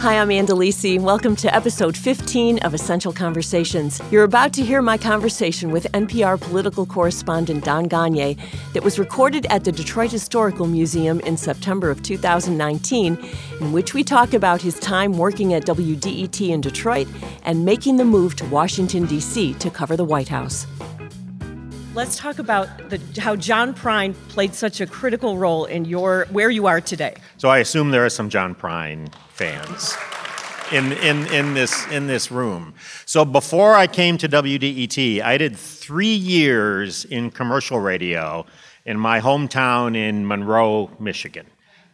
Hi, I'm Ann Delisi. Welcome to episode 15 of Essential Conversations. You're about to hear my conversation with NPR political correspondent Don Gonyea that was recorded at the Detroit Historical Museum in September of 2019, in which we talk about his time working at WDET in Detroit and making the move to Washington, D.C. to cover the White House. Let's talk about the, how John Prine played such a critical role in your where you are today. So I assume there are some John Prine fans in, in, in, this, in this room. So before I came to WDET, I did three years in commercial radio in my hometown in Monroe, Michigan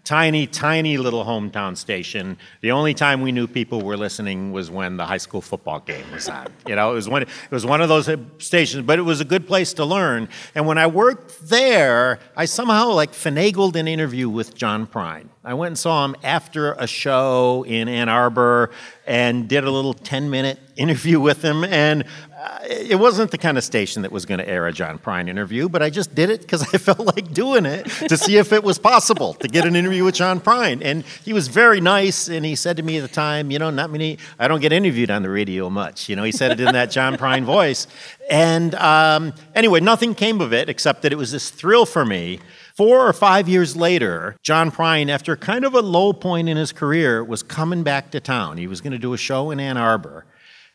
tiny, tiny little hometown station. The only time we knew people were listening was when the high school football game was on. You know, it was one, it was one of those uh, stations, but it was a good place to learn. And when I worked there, I somehow like finagled an interview with John Prine. I went and saw him after a show in Ann Arbor and did a little 10 minute interview with him. And uh, it wasn't the kind of station that was going to air a John Prine interview, but I just did it because I felt like doing it to see if it was possible to get an interview with John Prine. And he was very nice, and he said to me at the time, you know, not many, I don't get interviewed on the radio much. You know, he said it in that John Prine voice. And um, anyway, nothing came of it except that it was this thrill for me. Four or five years later, John Prine, after kind of a low point in his career, was coming back to town. He was going to do a show in Ann Arbor.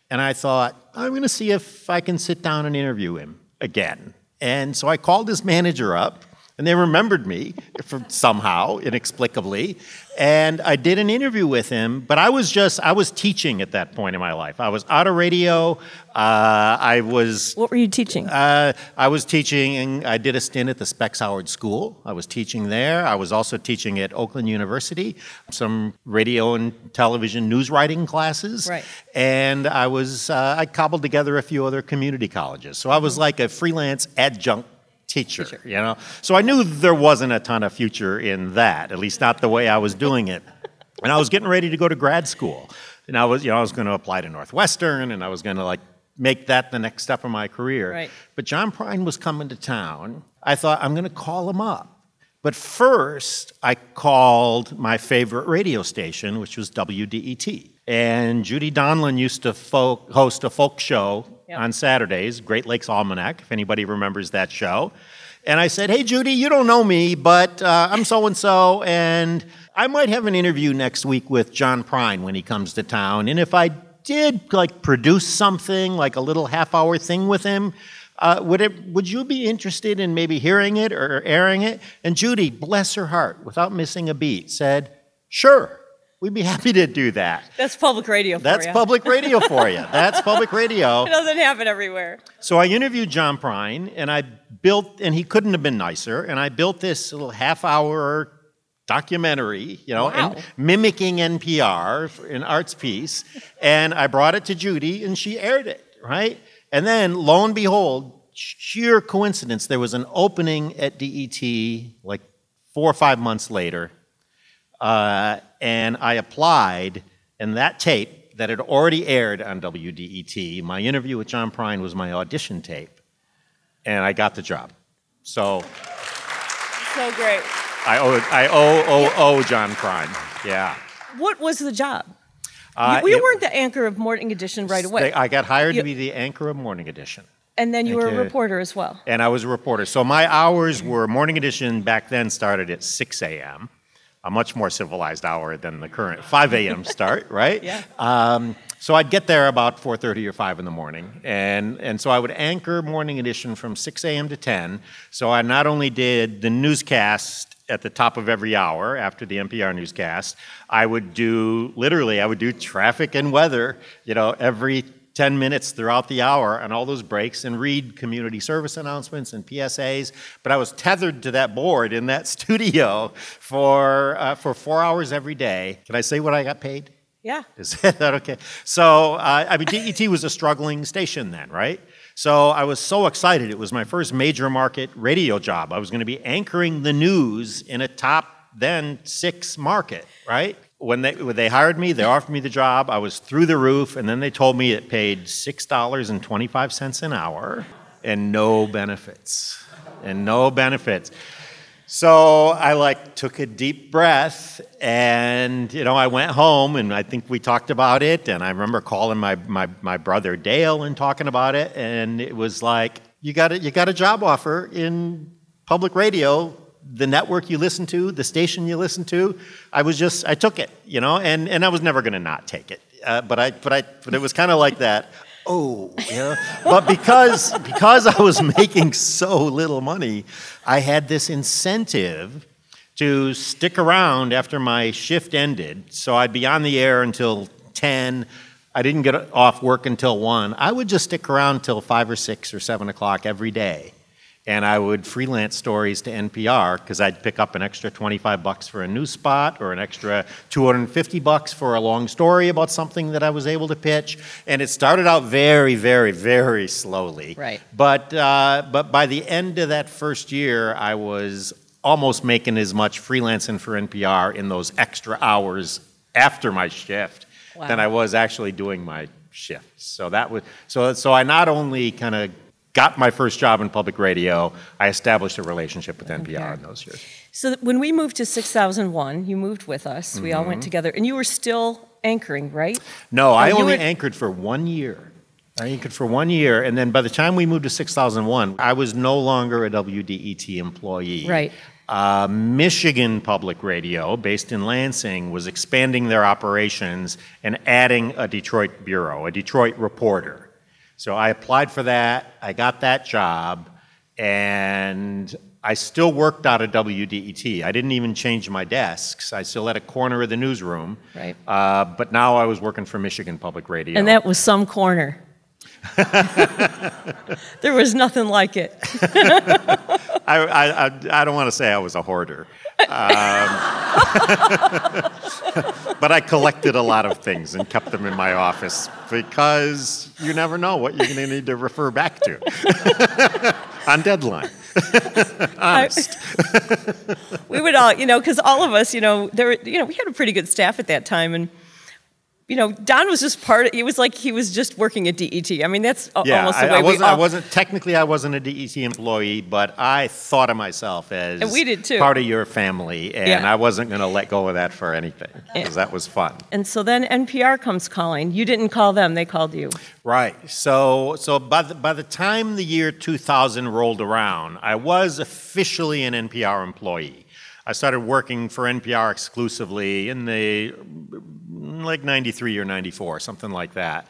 And I thought, I'm going to see if I can sit down and interview him again. And so I called his manager up, and they remembered me for somehow, inexplicably. And I did an interview with him, but I was just, I was teaching at that point in my life. I was out of radio. Uh, I was. What were you teaching? Uh, I was teaching, and I did a stint at the Specs Howard School. I was teaching there. I was also teaching at Oakland University, some radio and television news writing classes. Right. And I was, uh, I cobbled together a few other community colleges. So I was mm-hmm. like a freelance adjunct teacher, teacher, you know? So I knew there wasn't a ton of future in that, at least not the way I was doing it. and I was getting ready to go to grad school. And I was, you know, I was going to apply to Northwestern and I was going to like make that the next step of my career. Right. But John Prine was coming to town. I thought, I'm going to call him up. But first, I called my favorite radio station, which was WDET. And Judy Donlin used to folk, host a folk show on Saturdays, Great Lakes Almanac, if anybody remembers that show. And I said, Hey, Judy, you don't know me, but uh, I'm so and so, and I might have an interview next week with John Prine when he comes to town. And if I did like produce something, like a little half hour thing with him, uh, would, it, would you be interested in maybe hearing it or airing it? And Judy, bless her heart, without missing a beat, said, Sure. We'd be happy to do that. That's public radio for That's you. public radio for you. That's public radio. It doesn't happen everywhere. So I interviewed John Prine, and I built, and he couldn't have been nicer, and I built this little half hour documentary, you know, wow. mimicking NPR, an arts piece, and I brought it to Judy, and she aired it, right? And then, lo and behold, sheer coincidence, there was an opening at DET like four or five months later uh, and I applied, and that tape that had already aired on WDET, my interview with John Prine was my audition tape, and I got the job. So. So great. I owe, I owe, owe, owe John Prine. Yeah. What was the job? Uh, you, you weren't the anchor of Morning Edition right away. They, I got hired you, to be the anchor of Morning Edition. And then you were a reporter as well. And I was a reporter. So my hours were Morning Edition back then started at 6 a.m a much more civilized hour than the current 5 a.m. start, right? yeah. Um, so I'd get there about 4:30 or 5 in the morning, and and so I would anchor morning edition from 6 a.m. to 10. So I not only did the newscast at the top of every hour after the NPR newscast, I would do literally I would do traffic and weather, you know, every 10 minutes throughout the hour on all those breaks and read community service announcements and PSAs. But I was tethered to that board in that studio for, uh, for four hours every day. Can I say what I got paid? Yeah. Is that okay? So, uh, I mean, DET was a struggling station then, right? So I was so excited. It was my first major market radio job. I was going to be anchoring the news in a top then six market, right? When they when they hired me, they offered me the job. I was through the roof, and then they told me it paid six dollars and twenty five cents an hour, and no benefits, and no benefits. So I like took a deep breath and you know I went home and I think we talked about it and I remember calling my, my, my brother Dale and talking about it and it was like you got a, you got a job offer in public radio the network you listen to the station you listen to I was just I took it you know and, and I was never going to not take it uh, but I but I but it was kind of like that oh, you know? but because because I was making so little money, I had this incentive to stick around after my shift ended. So I'd be on the air until 10. I didn't get off work until 1. I would just stick around until 5 or 6 or 7 o'clock every day and I would freelance stories to NPR because I'd pick up an extra 25 bucks for a news spot or an extra 250 bucks for a long story about something that I was able to pitch. And it started out very, very, very slowly. Right. But uh, but by the end of that first year, I was almost making as much freelancing for NPR in those extra hours after my shift wow. than I was actually doing my shift. So that was so so I not only kind of got my first job in public radio, I established a relationship with NPR okay. in those years. So when we moved to 6001, you moved with us. Mm-hmm. We all went mm-hmm. together, and you were still anchoring, right? No, I only were... anchored for one year. I anchored for one year, and then by the time we moved to 6001, I was no longer a WDET employee. Right. Uh, Michigan Public Radio, based in Lansing, was expanding their operations and adding a Detroit bureau, a Detroit reporter. So I applied for that, I got that job, and I still worked out of WDET. I didn't even change my desks. I still had a corner of the newsroom. Right. Uh, but now I was working for Michigan Public Radio. And that was some corner. there was nothing like it. I, I, I, don't want to say I was a hoarder. Um, but I collected a lot of things and kept them in my office because you never know what you're going to need to refer back to on deadline. Honest. I, we would all, you know, because all of us, you know, there, you know, we had a pretty good staff at that time, and you know, Don was just part. Of, it was like he was just working at DET. I mean, that's yeah, almost the way I, I wasn't, we all, I wasn't technically I wasn't a DET employee, but I thought of myself as and we did too. part of your family, and yeah. I wasn't going to let go of that for anything because that was fun. And so then NPR comes calling. You didn't call them; they called you. Right. So so by the, by the time the year 2000 rolled around, I was officially an NPR employee. I started working for NPR exclusively in the Mm, like 93 or 94, something like that.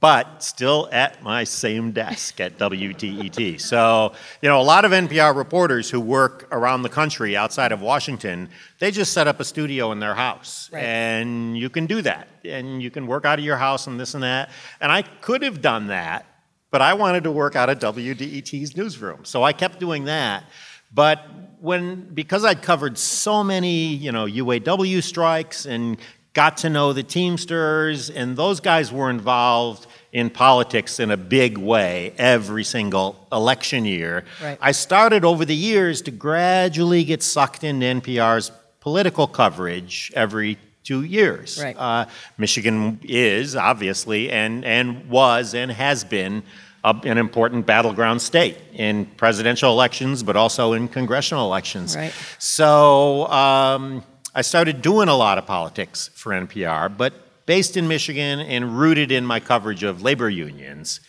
But still at my same desk at WDET. So, you know, a lot of NPR reporters who work around the country outside of Washington, they just set up a studio in their house. Right. And you can do that. And you can work out of your house and this and that. And I could have done that, but I wanted to work out of WDET's newsroom. So I kept doing that. But when because I'd covered so many, you know, UAW strikes and got to know the Teamsters, and those guys were involved in politics in a big way every single election year. Right. I started over the years to gradually get sucked into NPR's political coverage every two years. Right. Uh, Michigan is obviously and and was and has been a, an important battleground state in presidential elections, but also in congressional elections. Right. So um, I started doing a lot of politics for NPR, but based in Michigan and rooted in my coverage of labor unions.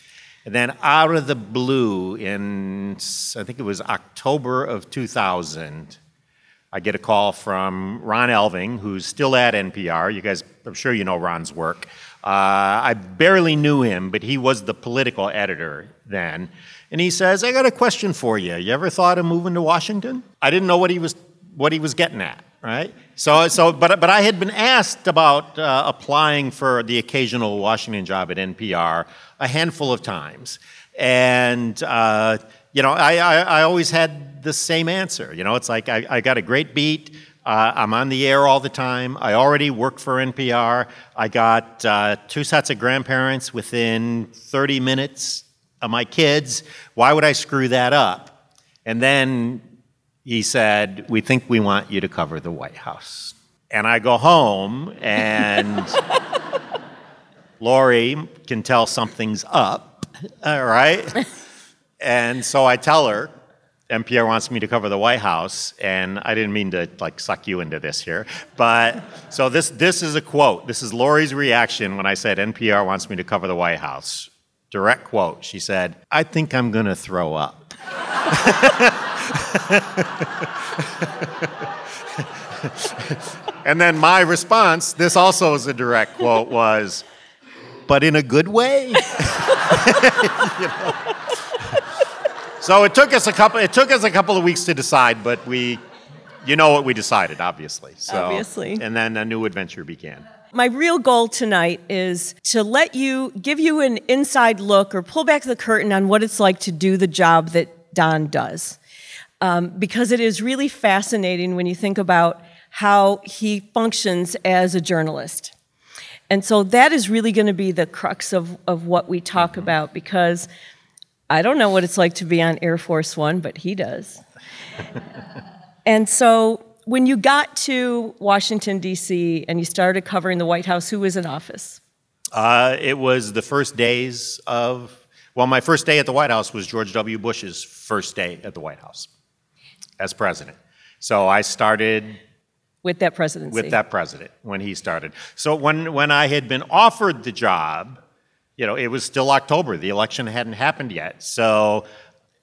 And then out of the blue, in I think it was October of 2000, I get a call from Ron Elving, who's still at NPR. You guys, I'm sure you know Ron's work. Uh, I barely knew him, but he was the political editor then. And he says, I got a question for you. You ever thought of moving to Washington? I didn't know what he was, what he was getting at, right? So, so but, but I had been asked about uh, applying for the occasional Washington job at NPR a handful of times. And, uh, you know, I, I, I, always had the same answer. You know, it's like I, I got a great beat. Uh, I'm on the air all the time. I already work for NPR. I got uh, two sets of grandparents within 30 minutes of my kids. Why would I screw that up? And then he said, We think we want you to cover the White House. And I go home, and Lori can tell something's up, all right? And so I tell her, NPR wants me to cover the White House, and I didn't mean to like suck you into this here, but so this this is a quote. This is Lori's reaction when I said NPR wants me to cover the White House. Direct quote. She said, "I think I'm going to throw up." and then my response, this also is a direct quote, was, "But in a good way." you know? So it took us a couple. It took us a couple of weeks to decide, but we, you know, what we decided, obviously. So, Obviously. And then a new adventure began. My real goal tonight is to let you give you an inside look or pull back the curtain on what it's like to do the job that Don does. Um, because it is really fascinating when you think about how he functions as a journalist. And so that is really going to be the crux of, of what we talk about because I don't know what it's like to be on Air Force One, but he does. and so when you got to Washington, D.C., and you started covering the White House, who was in office? Uh, it was the first days of, well, my first day at the White House was George W. Bush's first day at the White House as president. So I started with that presidency. with that president when he started. So when, when I had been offered the job, you know, it was still October. The election hadn't happened yet. So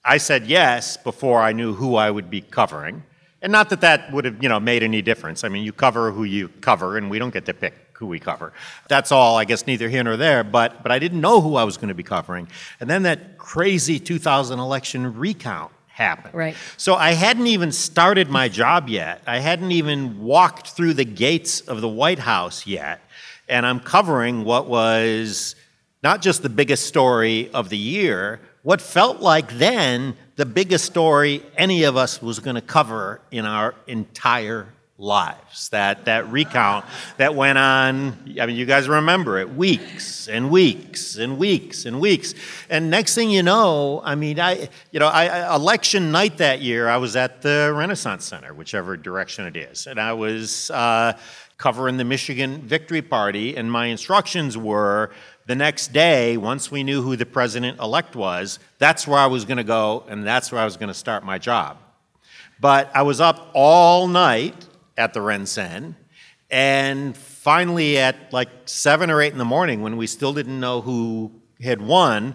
I said yes before I knew who I would be covering. And not that that would have, you know, made any difference. I mean, you cover who you cover, and we don't get to pick who we cover. That's all, I guess, neither here nor there. But, but I didn't know who I was going to be covering. And then that crazy 2000 election recount happened. Right. So I hadn't even started my job yet. I hadn't even walked through the gates of the White House yet. And I'm covering what was not just the biggest story of the year, what felt like then the biggest story any of us was going to cover in our entire lives. That, that recount that went on, I mean, you guys remember it, weeks and weeks and weeks and weeks. And next thing you know, I mean, I, you know, I, election night that year, I was at the Renaissance Center, whichever direction it is. And I was uh, covering the Michigan Victory Party, and my instructions were the next day, once we knew who the president elect was, that's where I was going to go, and that's where I was going to start my job. But I was up all night at the RenCen, and finally at like seven or eight in the morning, when we still didn't know who had won,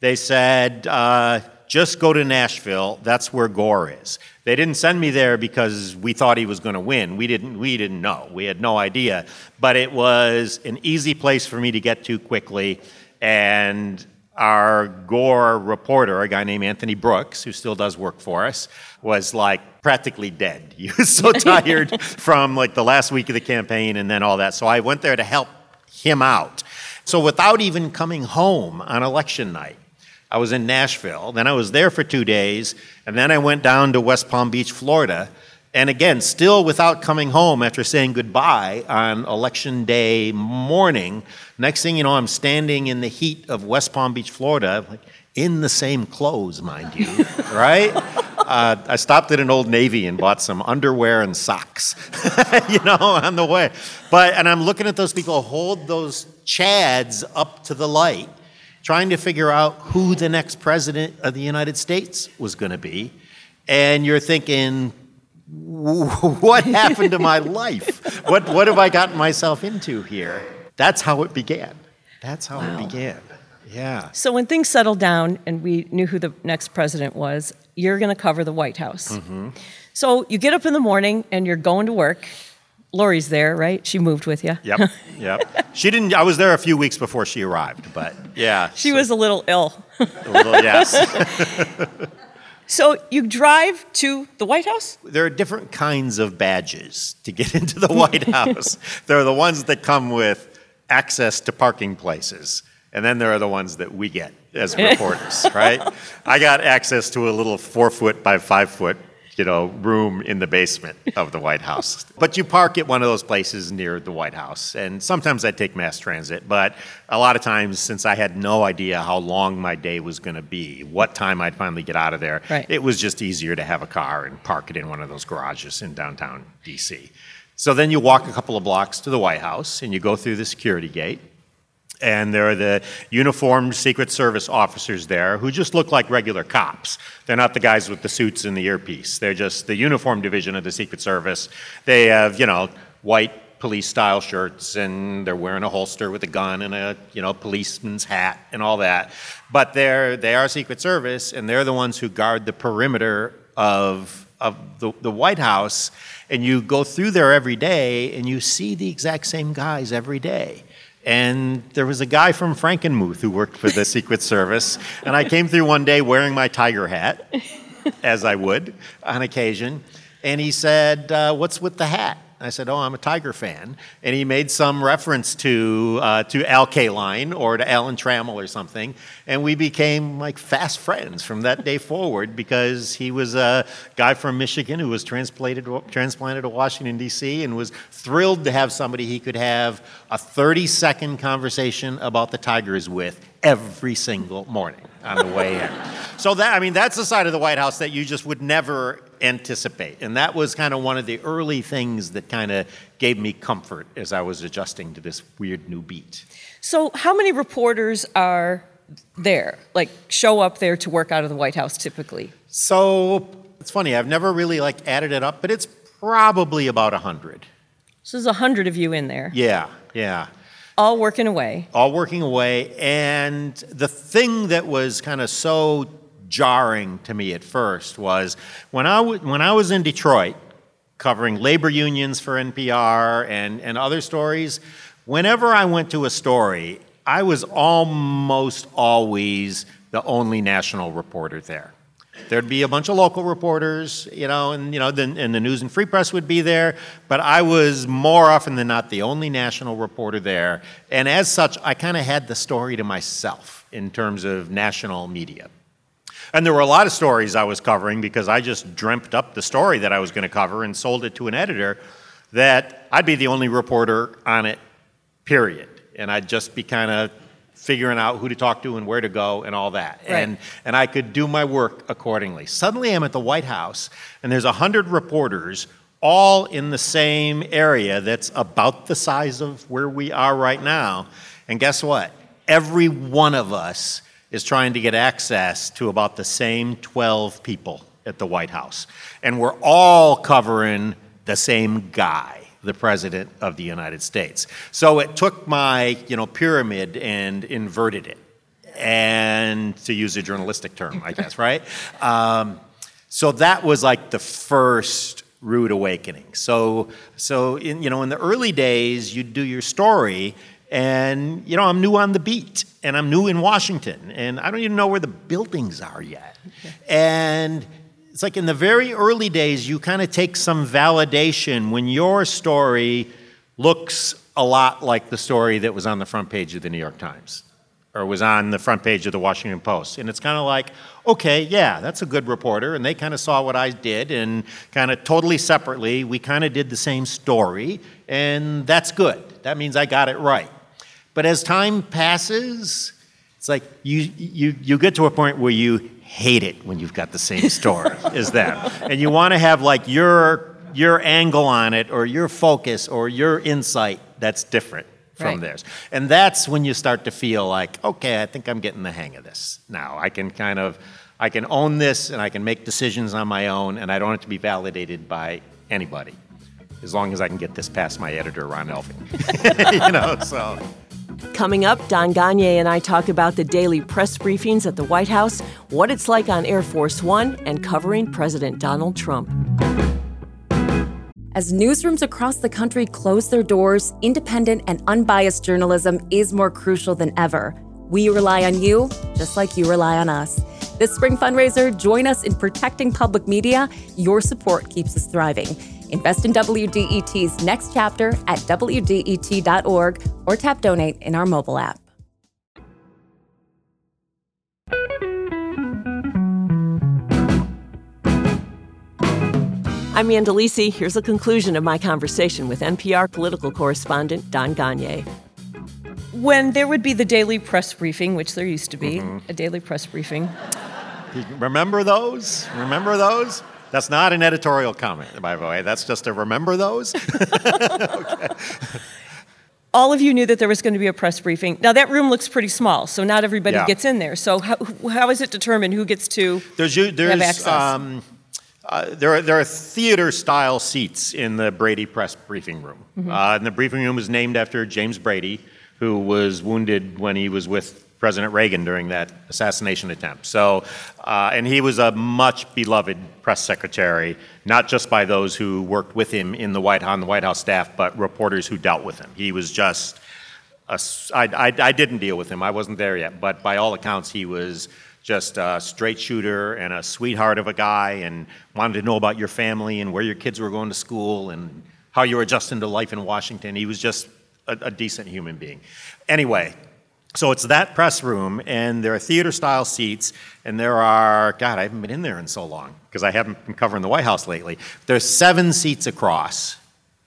they said, uh, just go to Nashville. That's where Gore is. They didn't send me there because we thought he was going to win. We didn't. We didn't know. We had no idea. But it was an easy place for me to get to quickly, and our Gore reporter, a guy named Anthony Brooks, who still does work for us, was like practically dead. He was so tired from like the last week of the campaign and then all that. So I went there to help him out. So without even coming home on election night, I was in Nashville. Then I was there for two days, and then I went down to West Palm Beach, Florida. And again, still without coming home after saying goodbye on election day morning. Next thing you know, I'm standing in the heat of West Palm Beach, Florida, like in the same clothes, mind you, right? Uh, I stopped at an old Navy and bought some underwear and socks, you know, on the way. But and I'm looking at those people hold those chads up to the light, trying to figure out who the next president of the United States was going to be, and you're thinking, what happened to my life? What, what have I gotten myself into here? That's how it began. That's how Wow. it began. Yeah. So when things settled down and we knew who the next president was, you're going to cover the White House. Mm-hmm. So you get up in the morning and you're going to work. Lori's there, right? She moved with you. Yep. Yep. She didn't. I was there a few weeks before she arrived, but yeah. She was a little ill. a little, yes. So you drive to the White House? there are different kinds of badges to get into the White House. there are the ones that come with access to parking places, and then there are the ones that we get as reporters, right? I got access to a little four foot by five foot, you know, room in the basement of the White House. But you park at one of those places near the White House, and sometimes I take mass transit, but a lot of times, since I had no idea how long my day was going to be, what time I'd finally get out of there, Right. it was just easier to have a car and park it in one of those garages in downtown DC. So then you walk a couple of blocks to the White House and you go through the security gate. And there are the uniformed Secret Service officers there who just look like regular cops. They're not the guys with the suits and the earpiece. They're just the uniform division of the Secret Service. They have, you know, white police style shirts and they're wearing a holster with a gun and a you know policeman's hat and all that but they're they are secret service and they're the ones who guard the perimeter of of the, the white house and you go through there every day and you see the exact same guys every day and there was a guy from Frankenmuth who worked for the Secret Service, and I came through one day wearing my tiger hat, as I would on occasion, and he said, uh, "What's with the hat?" I said, "Oh, I'm a Tiger fan," and he made some reference to uh, to Al Kaline or to Alan Trammell or something, and we became like fast friends from that day forward because he was a guy from Michigan who was transplanted transplanted to Washington D.C. and was thrilled to have somebody he could have a 30 second conversation about the Tigers with every single morning on the way in. so that I mean that's the side of the White House that you just would never anticipate. And that was kind of one of the early things that kind of gave me comfort as I was adjusting to this weird new beat. So, how many reporters are there, like show up there to work out of the White House typically? So, it's funny, I've never really like added it up, but it's probably about 100. So, there's 100 of you in there. Yeah, yeah. All working away. All working away. And the thing that was kind of so jarring to me at first was when I, w- when I was in Detroit covering labor unions for NPR and, and other stories, whenever I went to a story, I was almost always the only national reporter there. There'd be a bunch of local reporters, you know, and you know, the, and the news and free press would be there, but I was more often than not the only national reporter there, and as such, I kind of had the story to myself in terms of national media. And there were a lot of stories I was covering because I just dreamt up the story that I was going to cover and sold it to an editor that I'd be the only reporter on it, period. And I'd just be kind of figuring out who to talk to and where to go and all that. Right. And, and I could do my work accordingly. Suddenly I'm at the White House and there's 100 reporters all in the same area that's about the size of where we are right now. And guess what? Every one of us is trying to get access to about the same 12 people at the White House. And we're all covering the same guy, the President of the United States. So it took my, you know, pyramid and inverted it. And to use a journalistic term, I guess, right? Um, so that was like the first rude awakening. So, so in, you know, in the early days, you'd do your story, and, you know, I'm new on the beat and I'm new in Washington and I don't even know where the buildings are yet. And it's like in the very early days, you kind of take some validation when your story looks a lot like the story that was on the front page of the New York Times or was on the front page of the Washington Post. And it's kind of like, okay, yeah, that's a good reporter. And they kind of saw what I did and kind of totally separately, we kind of did the same story. And that's good. That means I got it right. But as time passes, it's like you, you, you get to a point where you hate it when you've got the same story as them. And you want to have like your, your angle on it or your focus or your insight that's different from Right. theirs. And that's when you start to feel like, okay, I think I'm getting the hang of this now. I can kind of, I can own this and I can make decisions on my own and I don't have to be validated by anybody. As long as I can get this past my editor, Ron Elving. you know, so. Coming up, Don Gonyea and I talk about the daily press briefings at the White House, what it's like on Air Force One, and covering President Donald Trump. As newsrooms across the country close their doors, independent and unbiased journalism is more crucial than ever. We rely on you, just like you rely on us. This spring fundraiser, join us in protecting public media. Your support keeps us thriving. Invest in WDET's next chapter at WDET.org or tap donate in our mobile app. I'm Ann Delisi. Here's a conclusion of my conversation with NPR political correspondent Don Gonyea. When there would be the daily press briefing, which there used to be, mm-hmm. a daily press briefing, Remember those? Remember those? That's not an editorial comment, by the way. That's just a remember those. all of you knew that there was going to be a press briefing. Now that room looks pretty small, so not everybody Yeah. gets in there. So how, how is it determined who gets to? There's, there's access. um, uh, there are there are theater style seats in the Brady press briefing room, Mm-hmm. uh, and the briefing room was named after James Brady, who was wounded when he was with President Reagan during that assassination attempt. So, uh, and he was a much beloved press secretary, not just by those who worked with him in the White on the White House staff, but reporters who dealt with him. He was just a I, I- I didn't deal with him. I wasn't there yet. But by all accounts, he was just a straight shooter and a sweetheart of a guy and wanted to know about your family and where your kids were going to school and how you were adjusting to life in Washington. He was just a, a decent human being. Anyway, so it's that press room, and there are theater style seats, and there are, God, I haven't been in there in so long because I haven't been covering the White House lately. There's seven seats across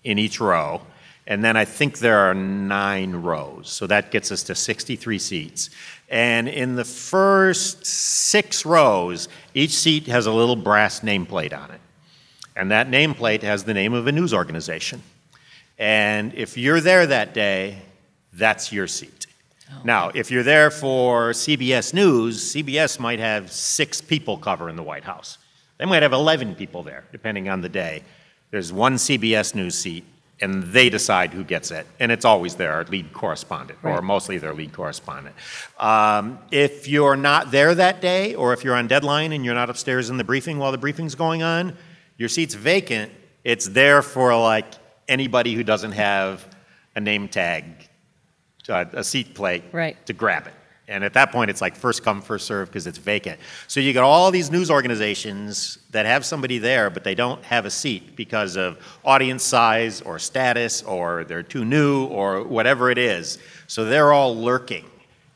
in each row, and then I think there are nine rows. So that gets us to 63 seats. And in the first six rows, each seat has a little brass nameplate on it. And that nameplate has the name of a news organization. And if you're there that day, that's your seat. Now, if you're there for CBS News, CBS might have six people covering the White House. They might have 11 people there, depending on the day. There's one CBS News seat, and they decide who gets it. And it's always their lead correspondent, or mostly their lead correspondent. Um, if you're not there that day, or if you're on deadline and you're not upstairs in the briefing while the briefing's going on, your seat's vacant. It's there for like anybody who doesn't have a name tag, uh, a seat plate, Right. to grab it. And at that point, it's like first come, first serve because it's vacant. So you got all these news organizations that have somebody there, but they don't have a seat because of audience size or status or they're too new or whatever it is. So they're all lurking,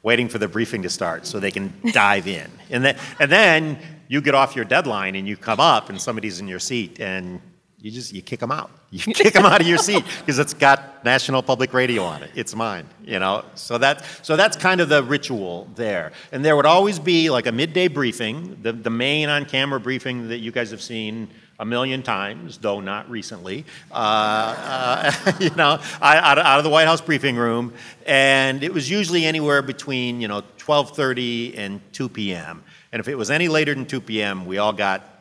waiting for the briefing to start so they can dive in. And then, and then you get off your deadline and you come up and somebody's in your seat and you just you kick them out. You kick them out of your seat because it's got National Public Radio on it. It's mine, you know. So that so that's kind of the ritual there. And there would always be like a midday briefing, the the main on camera briefing that you guys have seen a million times, though not recently. Uh, uh, you know, out, out of the White House briefing room, and it was usually anywhere between you know 12:30 and 2 p.m. And if it was any later than 2 p.m., we all got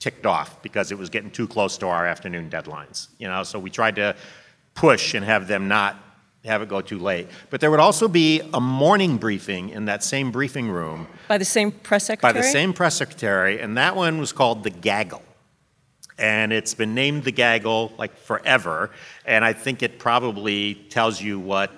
ticked off because it was getting too close to our afternoon deadlines. You know, so we tried to push and have them not have it go too late. But there would also be a morning briefing in that same briefing room By the same press secretary. by the same press secretary, and that one was called the Gaggle. And it's been named the Gaggle like forever, and I think it probably tells you what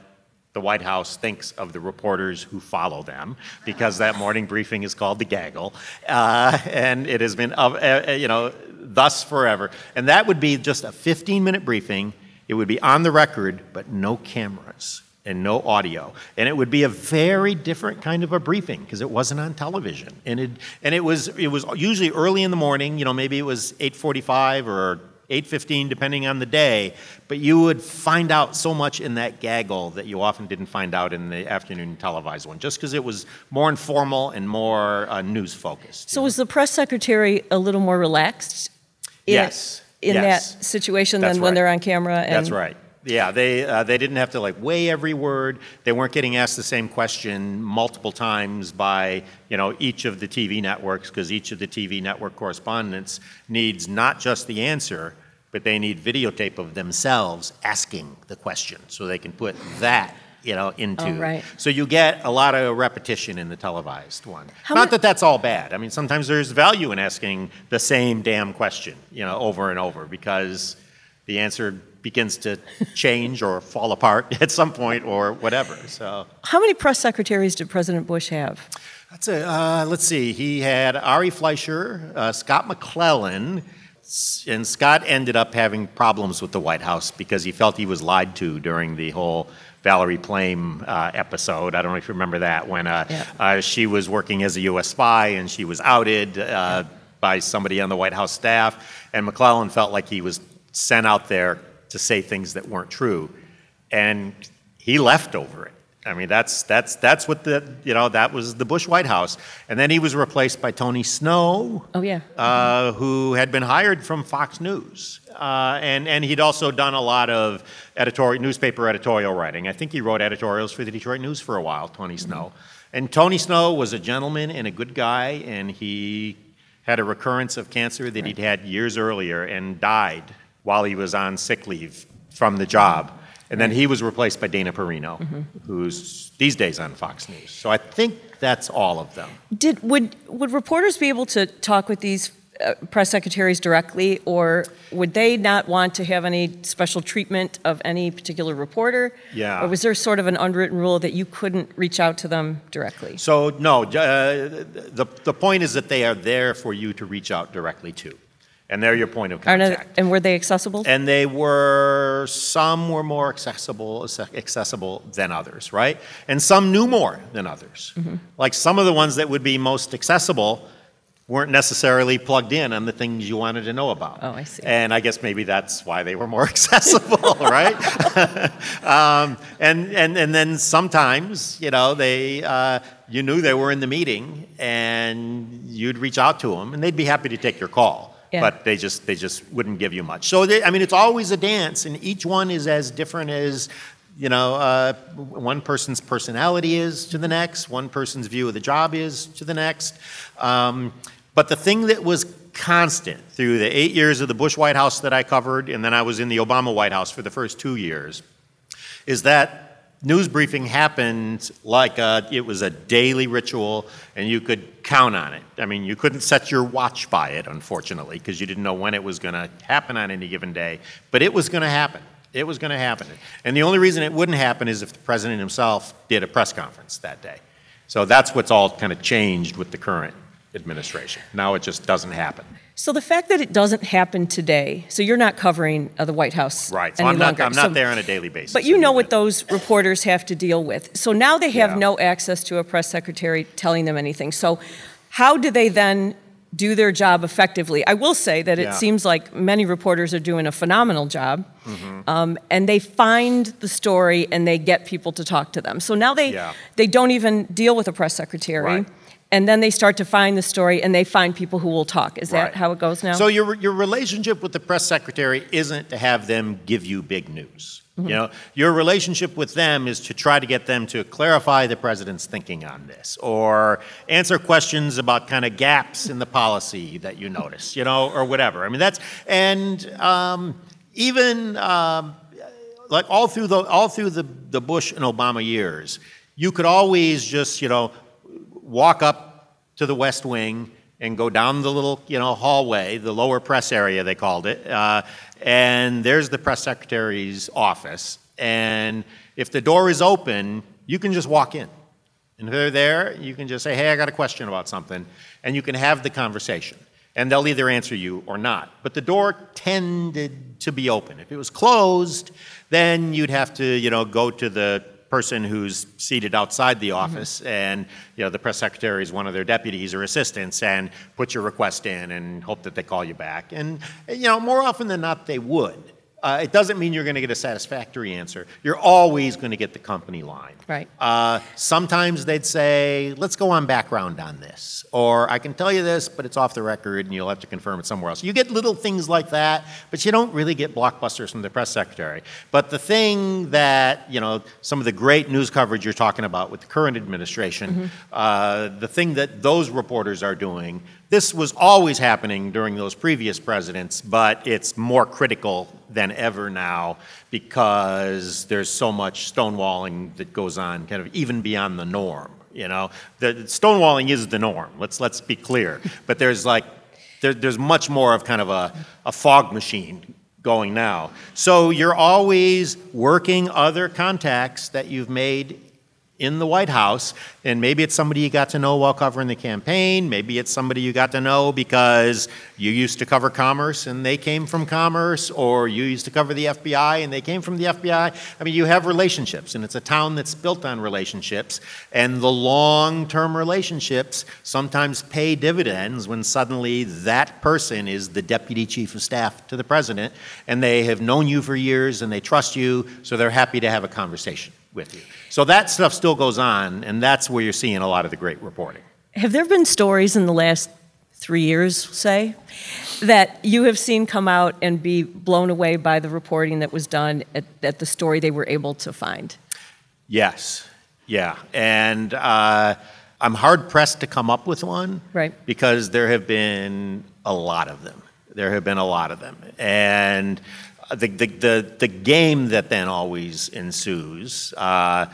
the White House thinks of the reporters who follow them, because that morning briefing is called the Gaggle, uh, and it has been, uh, uh, you know, thus forever. And that would be just a 15-minute briefing. It would be on the record, but no cameras and no audio. And it would be a very different kind of a briefing because it wasn't on television. And it and it was it was usually early in the morning, you know, maybe it was 8:45 or 8:15 depending on the day, but you would find out so much in that gaggle that you often didn't find out in the afternoon televised one just because it was more informal and more uh, news focused. So was the press secretary a little more relaxed? in- Yes, In yes. that situation That's than when they're on camera? And, That's right. Yeah, they uh, they didn't have to like weigh every word. They weren't getting asked the same question multiple times by you know each of the TV networks because each of the TV network correspondents needs not just the answer, but they need videotape of themselves asking the question so they can put that you know into. Oh, right. So you get a lot of repetition in the televised one. How not that that's all bad. I mean, sometimes there's value in asking the same damn question, you know, over and over because the answer begins to change or fall apart at some point or whatever. So How many press secretaries did President Bush have? that's a uh, let's see. He had Ari Fleischer, uh, Scott McClellan, and Scott ended up having problems with the White House because he felt he was lied to during the whole Valerie Plame uh, episode. I don't know if you remember that when uh, Yeah. uh, she was working as a U.S. spy and she was outed uh, by somebody on the White House staff, and McClellan felt like he was sent out there to say things that weren't true, and he left over it. I mean, that's that's that's what the you know that was the Bush White House, and then he was replaced by Tony Snow. Oh yeah, uh, who had been hired from Fox News, uh, and and he'd also done a lot of editorial newspaper editorial writing. I think he wrote editorials for the Detroit News for a while. Tony Snow, mm-hmm. and Tony Snow was a gentleman and a good guy, and he had a recurrence of cancer that right. he'd had years earlier and died while he was on sick leave from the job. And then he was replaced by Dana Perino, mm-hmm. who's these days on Fox News. So I think that's all of them. Did would would reporters be able to talk with these uh, press secretaries directly, or would they not want to have any special treatment of any particular reporter? Yeah. Or was there sort of an unwritten rule that you couldn't reach out to them directly? So no, uh, the the point is that they are there for you to reach out directly to and they're your point of contact. and were they accessible? And they were some were more accessible accessible than others, right? And some knew more than others. Mm-hmm. Like some of the ones that would be most accessible weren't necessarily plugged in on the things you wanted to know about. Oh, I see. And I guess maybe that's why they were more accessible, right? um, and, and, and then sometimes, you know, they, uh, you knew they were in the meeting and you'd reach out to them and they'd be happy to take your call. Yeah. But they just they just wouldn't give you much. So they, I mean, it's always a dance, and each one is as different as you know uh, one person's personality is to the next, one person's view of the job is to the next. Um, but the thing that was constant through the eight years of the Bush White House that I covered, and then I was in the Obama White House for the first two years, is that news briefing happened like a, it was a daily ritual and you could count on it. I mean, you couldn't set your watch by it, unfortunately, because you didn't know when it was going to happen on any given day, but it was going to happen. It was going to happen. And the only reason it wouldn't happen is if the president himself did a press conference that day. So that's what's all kind of changed with the current administration. Now it just doesn't happen. So the fact that it doesn't happen today, so you're not covering uh, the White House right? So any I'm not, longer. I'm not so, there on a daily basis. But you know what those reporters have to deal with. So now they have yeah. no access to a press secretary telling them anything. So how do they then do their job effectively? I will say that it yeah. seems like many reporters are doing a phenomenal job, mm-hmm. um, and they find the story and they get people to talk to them. So now they yeah. they don't even deal with a press secretary. Right and then they start to find the story and they find people who will talk. Is that right. how it goes now? So your your relationship with the press secretary isn't to have them give you big news. Mm-hmm. You know, your relationship with them is to try to get them to clarify the president's thinking on this or answer questions about kind of gaps in the policy that you notice, you know, or whatever. I mean, that's and um, even um, like all through the all through the the Bush and Obama years, you could always just you know walk up to the West Wing and go down the little, you know, hallway, the lower press area they called it, uh, and there's the press secretary's office. And if the door is open, you can just walk in. And if they're there, you can just say, "Hey, I got a question about something," and you can have the conversation. And they'll either answer you or not. But the door tended to be open. If it was closed, then you'd have to, you know, go to the person who's seated outside the mm-hmm. office mm-hmm. and you know the press secretary is one of their deputies or assistants and put your request in and hope that they call you back and you know more often than not they would uh, it doesn't mean you're going to get a satisfactory answer. You're always going to get the company line. Right. Uh, sometimes they'd say, let's go on background on this. Or I can tell you this, but it's off the record and you'll have to confirm it somewhere else. You get little things like that, but you don't really get blockbusters from the press secretary. But the thing that, you know, some of the great news coverage you're talking about with the current administration, mm-hmm. uh, the thing that those reporters are doing, this was always happening during those previous presidents, but it's more critical than ever now because there's so much stonewalling that goes on, kind of even beyond the norm. You know, the, stonewalling is the norm. Let's let's be clear. But there's like there, there's much more of kind of a, a fog machine going now. So you're always working other contacts that you've made in the White House, and maybe it's somebody you got to know while covering the campaign, maybe it's somebody you got to know because you used to cover commerce and they came from commerce, or you used to cover the FBI and they came from the FBI. I mean, you have relationships, and it's a town that's built on relationships, and the long term relationships sometimes pay dividends when suddenly that person is the deputy chief of staff to the president, and they have known you for years and they trust you, so they're happy to have a conversation. with you. So that stuff still goes on, and that's where you're seeing a lot of the great reporting. Have there been stories in the last three years, say, that you have seen come out and be blown away by the reporting that was done at, at the story they were able to find? Yes, yeah. And uh, I'm hard pressed to come up with one. Right. Because there have been a lot of them. There have been a lot of them. And the, the, the, the game that then always ensues, uh,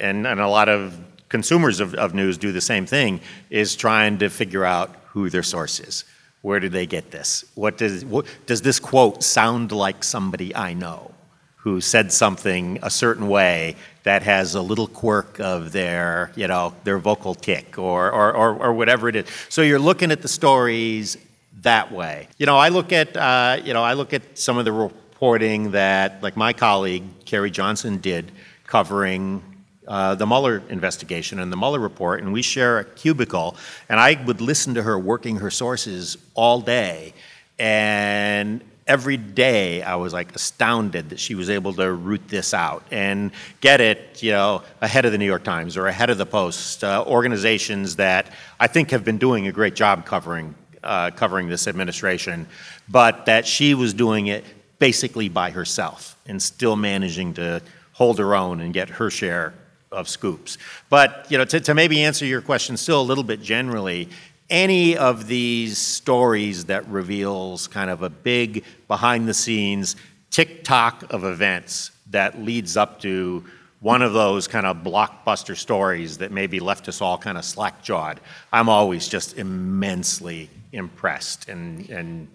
and, and a lot of consumers of, of news do the same thing, is trying to figure out who their source is. Where did they get this? What does, what, does this quote sound like somebody I know who said something a certain way that has a little quirk of their, you know, their vocal tick or, or, or, or whatever it is? So you're looking at the stories that way. You know, I look at, uh, you know, I look at some of the reporting that, like my colleague Carrie Johnson did, covering uh, the Mueller investigation and the Mueller report, and we share a cubicle. And I would listen to her working her sources all day, and every day I was like astounded that she was able to root this out and get it, you know, ahead of the New York Times or ahead of the Post, uh, organizations that I think have been doing a great job covering uh, covering this administration, but that she was doing it basically by herself and still managing to hold her own and get her share of scoops. But you know, to, to maybe answer your question still a little bit generally, any of these stories that reveals kind of a big behind the scenes tick tock of events that leads up to one of those kind of blockbuster stories that maybe left us all kind of slack jawed, I'm always just immensely impressed and, and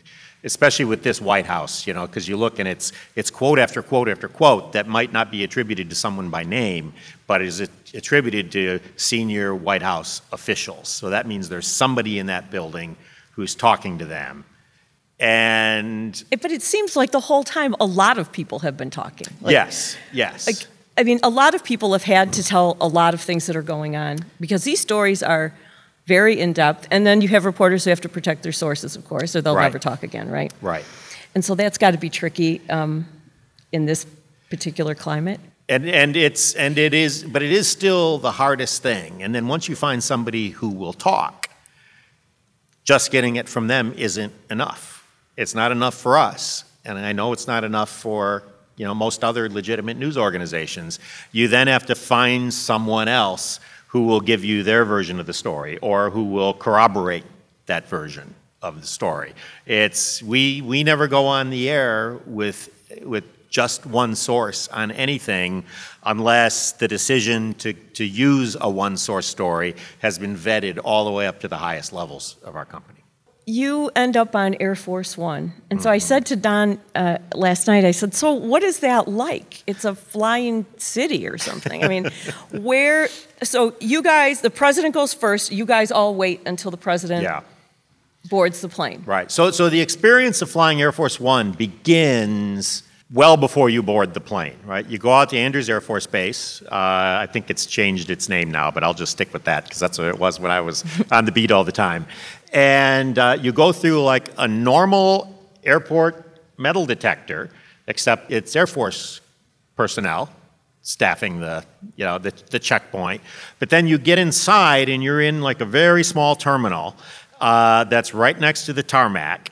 especially with this White House, you know, because you look and it's, it's quote after quote after quote that might not be attributed to someone by name, but is attributed to senior White House officials. So that means there's somebody in that building who's talking to them. And but it seems like the whole time a lot of people have been talking. Like, yes, yes. Like, I mean, a lot of people have had to tell a lot of things that are going on because these stories are very in depth. And then you have reporters who have to protect their sources, of course, or they'll Right. never talk again, right? Right. And so that's got to be tricky um, in this particular climate. And, and it's and it is but it is still the hardest thing and then once you find somebody who will talk just getting it from them isn't enough it's not enough for us and i know it's not enough for you know most other legitimate news organizations you then have to find someone else who will give you their version of the story or who will corroborate that version of the story it's we we never go on the air with with just one source on anything unless the decision to, to use a one source story has been vetted all the way up to the highest levels of our company. You end up on Air Force One. And so I said to Don uh, last night, I said, So what is that like? It's a flying city or something. I mean, where, so you guys, the president goes first, you guys all wait until the president Yeah. boards the plane. Right. So, so the experience of flying Air Force One begins well before you board the plane, right? You go out to Andrews Air Force Base. Uh, I think it's changed its name now, but I'll just stick with that because that's what it was when I was on the beat all the time. And uh, you go through like a normal airport metal detector, except it's Air Force personnel staffing the you know the, the checkpoint but then you get inside and you're in like a very small terminal uh, that's right next to the tarmac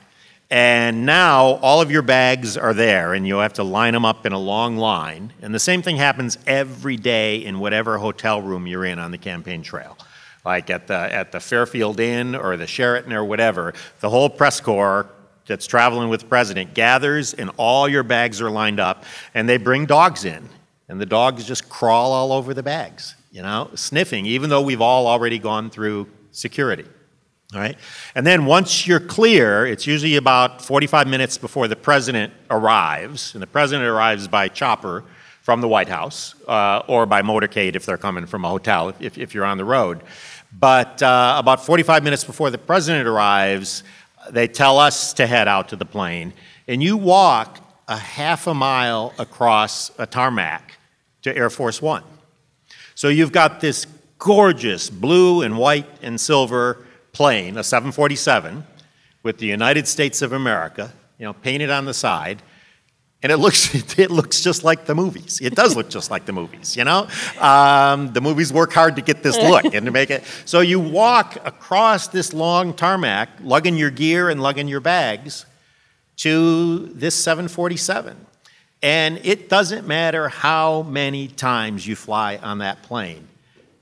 and now all of your bags are there and you have to line them up in a long line. And the same thing happens every day in whatever hotel room you're in on the campaign trail. Like at the at the fairfield inn or the sheraton or whatever the whole press corps that's traveling with the president gathers and all your bags are lined up and they bring dogs in. And the dogs just crawl all over the bags, you know, sniffing, even though we've all already gone through security. All right? And then once you're clear, it's usually about 45 minutes before the president arrives, and the president arrives by chopper from the White House uh, or by motorcade if they're coming from a hotel, if, if you're on the road. But uh, about 45 minutes before the president arrives, they tell us to head out to the plane, and you walk a half a mile across a tarmac to Air Force One. So you've got this gorgeous blue and white and silver plane, a 747, with the United States of America, you know, painted on the side, and it looks it looks just like the movies. It does look just like the movies, you know. Um, the movies work hard to get this look and to make it. So you walk across this long tarmac, lugging your gear and lugging your bags, to this 747, and it doesn't matter how many times you fly on that plane,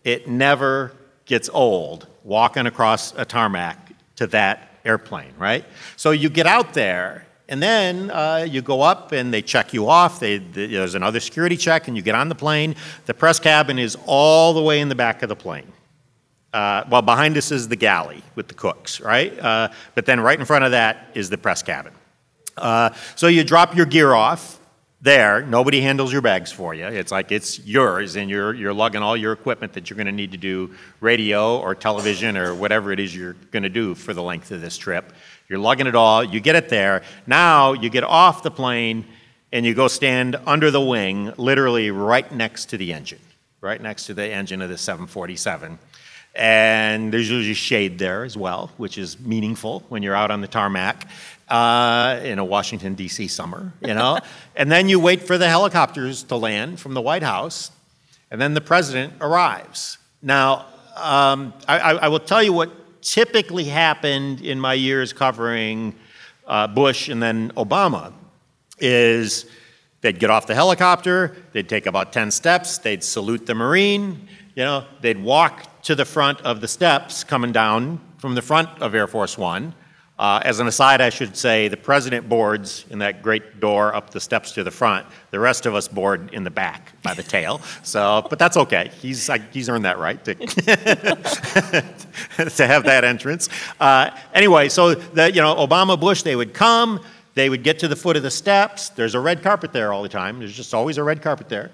it never gets old walking across a tarmac to that airplane, right? So you get out there and then uh, you go up and they check you off. They, there's another security check, and you get on the plane. The press cabin is all the way in the back of the plane. Uh, well, behind us is the galley with the cooks, right? Uh, but then right in front of that is the press cabin. Uh, so you drop your gear off there. Nobody handles your bags for you. It's like it's yours, and you're, you're lugging all your equipment that you're going to need to do radio or television or whatever it is you're going to do for the length of this trip. You're lugging it all, you get it there. Now you get off the plane and you go stand under the wing, literally right next to the engine, right next to the engine of the 747. And there's usually shade there as well, which is meaningful when you're out on the tarmac uh, in a Washington, D.C. summer, you know. and then you wait for the helicopters to land from the White House, and then the president arrives. Now, um, I, I, will tell you what typically happened in my years covering uh, Bush and then Obama is they'd get off the helicopter, they'd take about 10 steps, they'd salute the Marine, you know, they'd walk to the front of the steps coming down from the front of Air Force One, uh, as an aside, I should say the president boards in that great door up the steps to the front. The rest of us board in the back by the tail. So, but that's okay. He's he's earned that right to, to have that entrance. Uh, anyway, so the you know Obama Bush they would come. They would get to the foot of the steps. There's a red carpet there all the time. There's just always a red carpet there.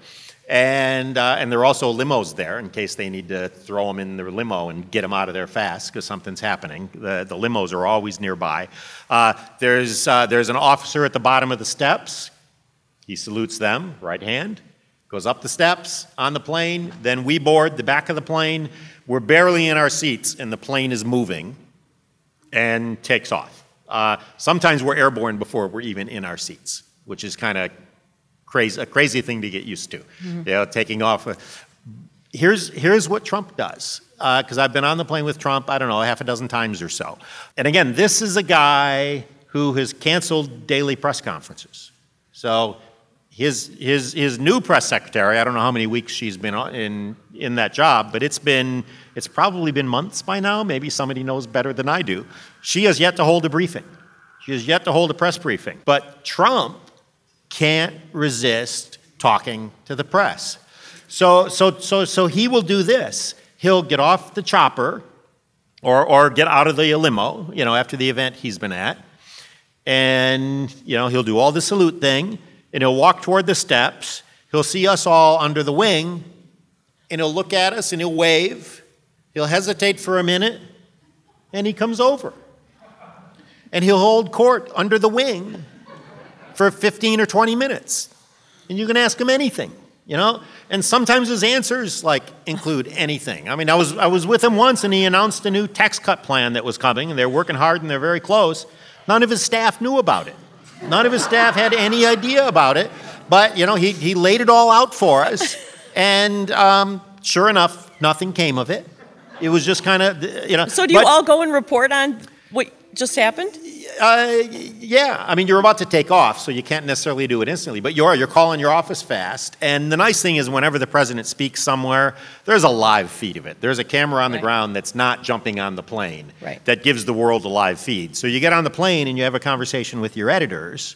And, uh, and there are also limos there in case they need to throw them in their limo and get them out of there fast because something's happening. The, the limos are always nearby. Uh, there's, uh, there's an officer at the bottom of the steps. He salutes them, right hand, goes up the steps on the plane. Then we board the back of the plane. We're barely in our seats, and the plane is moving and takes off. Uh, sometimes we're airborne before we're even in our seats, which is kind of crazy, a crazy thing to get used to. Mm-hmm. You know, taking off. Here's, here's what Trump does, because uh, I've been on the plane with Trump, I don't know, half a dozen times or so. And again, this is a guy who has canceled daily press conferences. So his, his, his new press secretary, I don't know how many weeks she's been in, in that job, but it's been, it's probably been months by now. Maybe somebody knows better than I do. She has yet to hold a briefing. She has yet to hold a press briefing. But Trump can't resist talking to the press. So, so, so, so he will do this. He'll get off the chopper or, or get out of the limo, you know, after the event he's been at. And, you know, he'll do all the salute thing and he'll walk toward the steps. He'll see us all under the wing and he'll look at us and he'll wave. He'll hesitate for a minute and he comes over. And he'll hold court under the wing for 15 or 20 minutes. And you can ask him anything, you know? And sometimes his answers like include anything. I mean, I was I was with him once and he announced a new tax cut plan that was coming and they're working hard and they're very close. None of his staff knew about it. None of his staff had any idea about it. But, you know, he, he laid it all out for us. And um, sure enough, nothing came of it. It was just kind of, you know. So do you but, all go and report on just happened? Uh, yeah, I mean, you're about to take off, so you can't necessarily do it instantly, but you are. You're calling your office fast. And the nice thing is, whenever the president speaks somewhere, there's a live feed of it. There's a camera on the right. ground that's not jumping on the plane right. that gives the world a live feed. So you get on the plane and you have a conversation with your editors,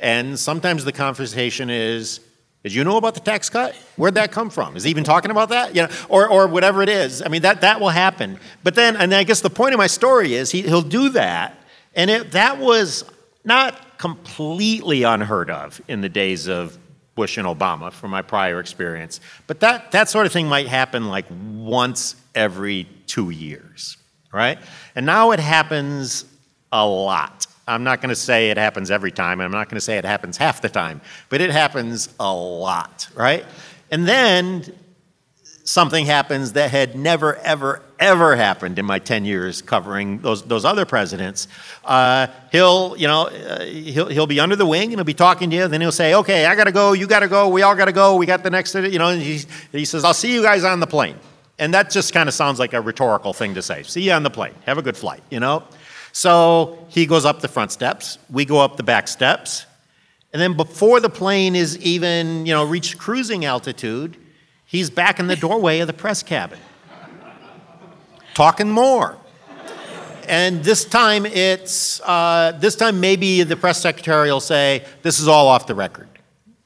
and sometimes the conversation is, did you know about the tax cut? Where'd that come from? Is he even talking about that? You know, or, or whatever it is. I mean, that, that will happen. But then, and I guess the point of my story is he, he'll do that and it, that was not completely unheard of in the days of Bush and Obama from my prior experience. But that, that sort of thing might happen like once every two years, right? And now it happens a lot. I'm not going to say it happens every time, and I'm not going to say it happens half the time, but it happens a lot, right? And then something happens that had never, ever, ever happened in my 10 years covering those, those other presidents. Uh, he'll, you know, uh, he'll, he'll be under the wing and he'll be talking to you. Then he'll say, okay, I got to go. You got to go. We all got to go. We got the next, you know, he, he says, I'll see you guys on the plane. And that just kind of sounds like a rhetorical thing to say. See you on the plane. Have a good flight, you know? So he goes up the front steps. We go up the back steps. And then before the plane is even, you know, reached cruising altitude, he's back in the doorway of the press cabin, talking more. And this time it's, uh, this time maybe the press secretary will say, this is all off the record.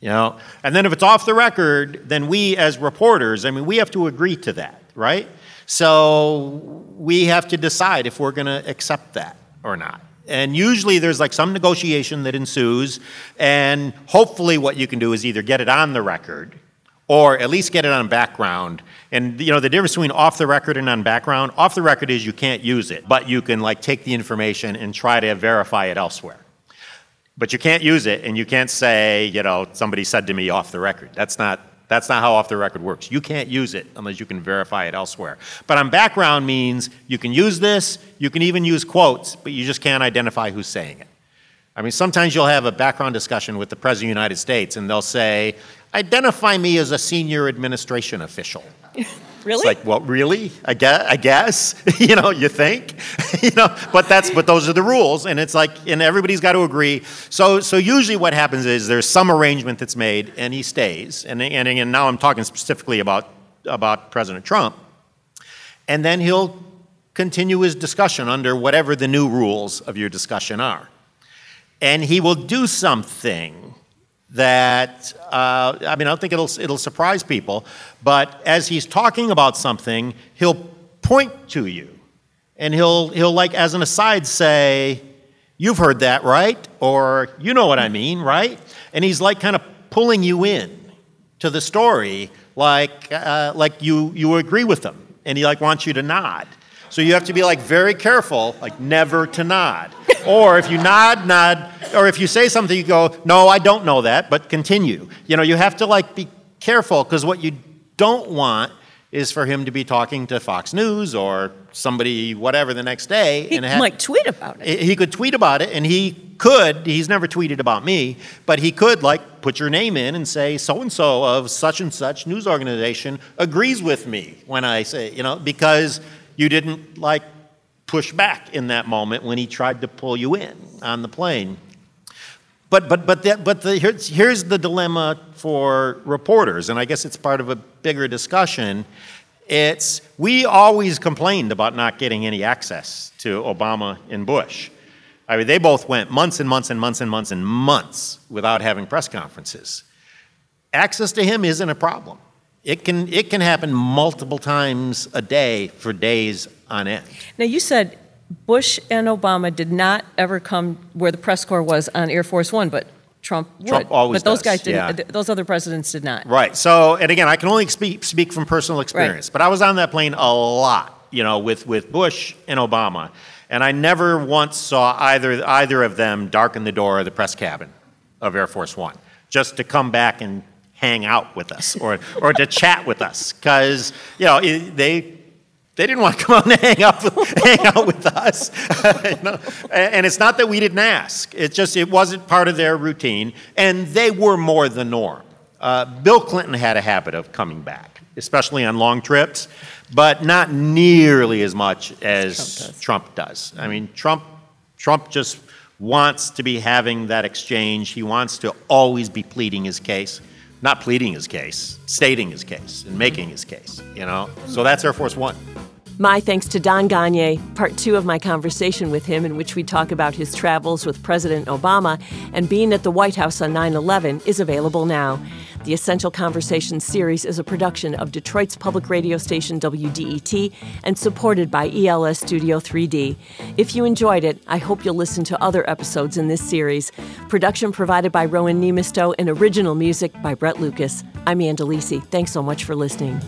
You know? And then if it's off the record, then we as reporters, I mean, we have to agree to that, right? So we have to decide if we're going to accept that or not. And usually there's like some negotiation that ensues, and hopefully what you can do is either get it on the record or at least get it on background. And you know the difference between off the record and on background, off the record is you can't use it, but you can like take the information and try to verify it elsewhere. But you can't use it and you can't say, you know, somebody said to me off the record. That's not that's not how off the record works. You can't use it unless you can verify it elsewhere. But on background means you can use this, you can even use quotes, but you just can't identify who's saying it. I mean, sometimes you'll have a background discussion with the President of the United States and they'll say, identify me as a senior administration official. Really? It's like, well, really? I guess, I guess. you know, you think, you know, but that's, but those are the rules, and it's like, and everybody's got to agree. So, so usually what happens is there's some arrangement that's made, and he stays. And and again, now I'm talking specifically about about President Trump, and then he'll continue his discussion under whatever the new rules of your discussion are, and he will do something that uh, I mean, I don't think it'll it'll surprise people, but as he's talking about something, he'll point to you, and he'll he'll like as an aside say, "You've heard that, right?" or "You know what I mean, right?" And he's like kind of pulling you in to the story, like uh, like you you agree with him, and he like wants you to nod. So you have to be like very careful, like never to nod. or if you nod, nod, or if you say something, you go, no, I don't know that, but continue. You know, you have to like be careful because what you don't want is for him to be talking to Fox News or somebody, whatever, the next day. He and might tweet about it. He could tweet about it, and he could, he's never tweeted about me, but he could, like, put your name in and say, so and so of such and such news organization agrees with me when I say, you know, because you didn't like push back in that moment when he tried to pull you in on the plane. But, but, but, the, but the, here's, here's the dilemma for reporters, and I guess it's part of a bigger discussion. It's we always complained about not getting any access to Obama and Bush. I mean, they both went months and months and months and months and months without having press conferences. Access to him isn't a problem. It can, it can happen multiple times a day for days on end. Now, you said Bush and Obama did not ever come where the press corps was on Air Force One, but Trump would. Trump always but those does, guys didn't. yeah. Those other presidents did not. Right. So, and again, I can only speak, speak from personal experience, but I was on that plane a lot, you know, with, with Bush and Obama. And I never once saw either, either of them darken the door of the press cabin of Air Force One just to come back and hang out with us or, or to chat with us. Because you know it, they they didn't want to come out and hang out with, hang out with us you know? and it's not that we didn't ask it's just it wasn't part of their routine and they were more the norm. Uh, bill clinton had a habit of coming back especially on long trips but not nearly as much as trump does, trump does. i mean trump trump just wants to be having that exchange. He wants to always be pleading his case not pleading his case, stating his case, and making his case, you know? So that's Air Force One. My thanks to Don Gonyea, Part two of my conversation with him, in which we talk about his travels with President Obama and being at the White House on 9 11, is available now. The Essential Conversations series is a production of Detroit's public radio station WDET and supported by ELS Studio 3D. If you enjoyed it, I hope you'll listen to other episodes in this series. Production provided by Rowan Niemisto and original music by Brett Lucas. I'm Ann Delisi. Thanks so much for listening.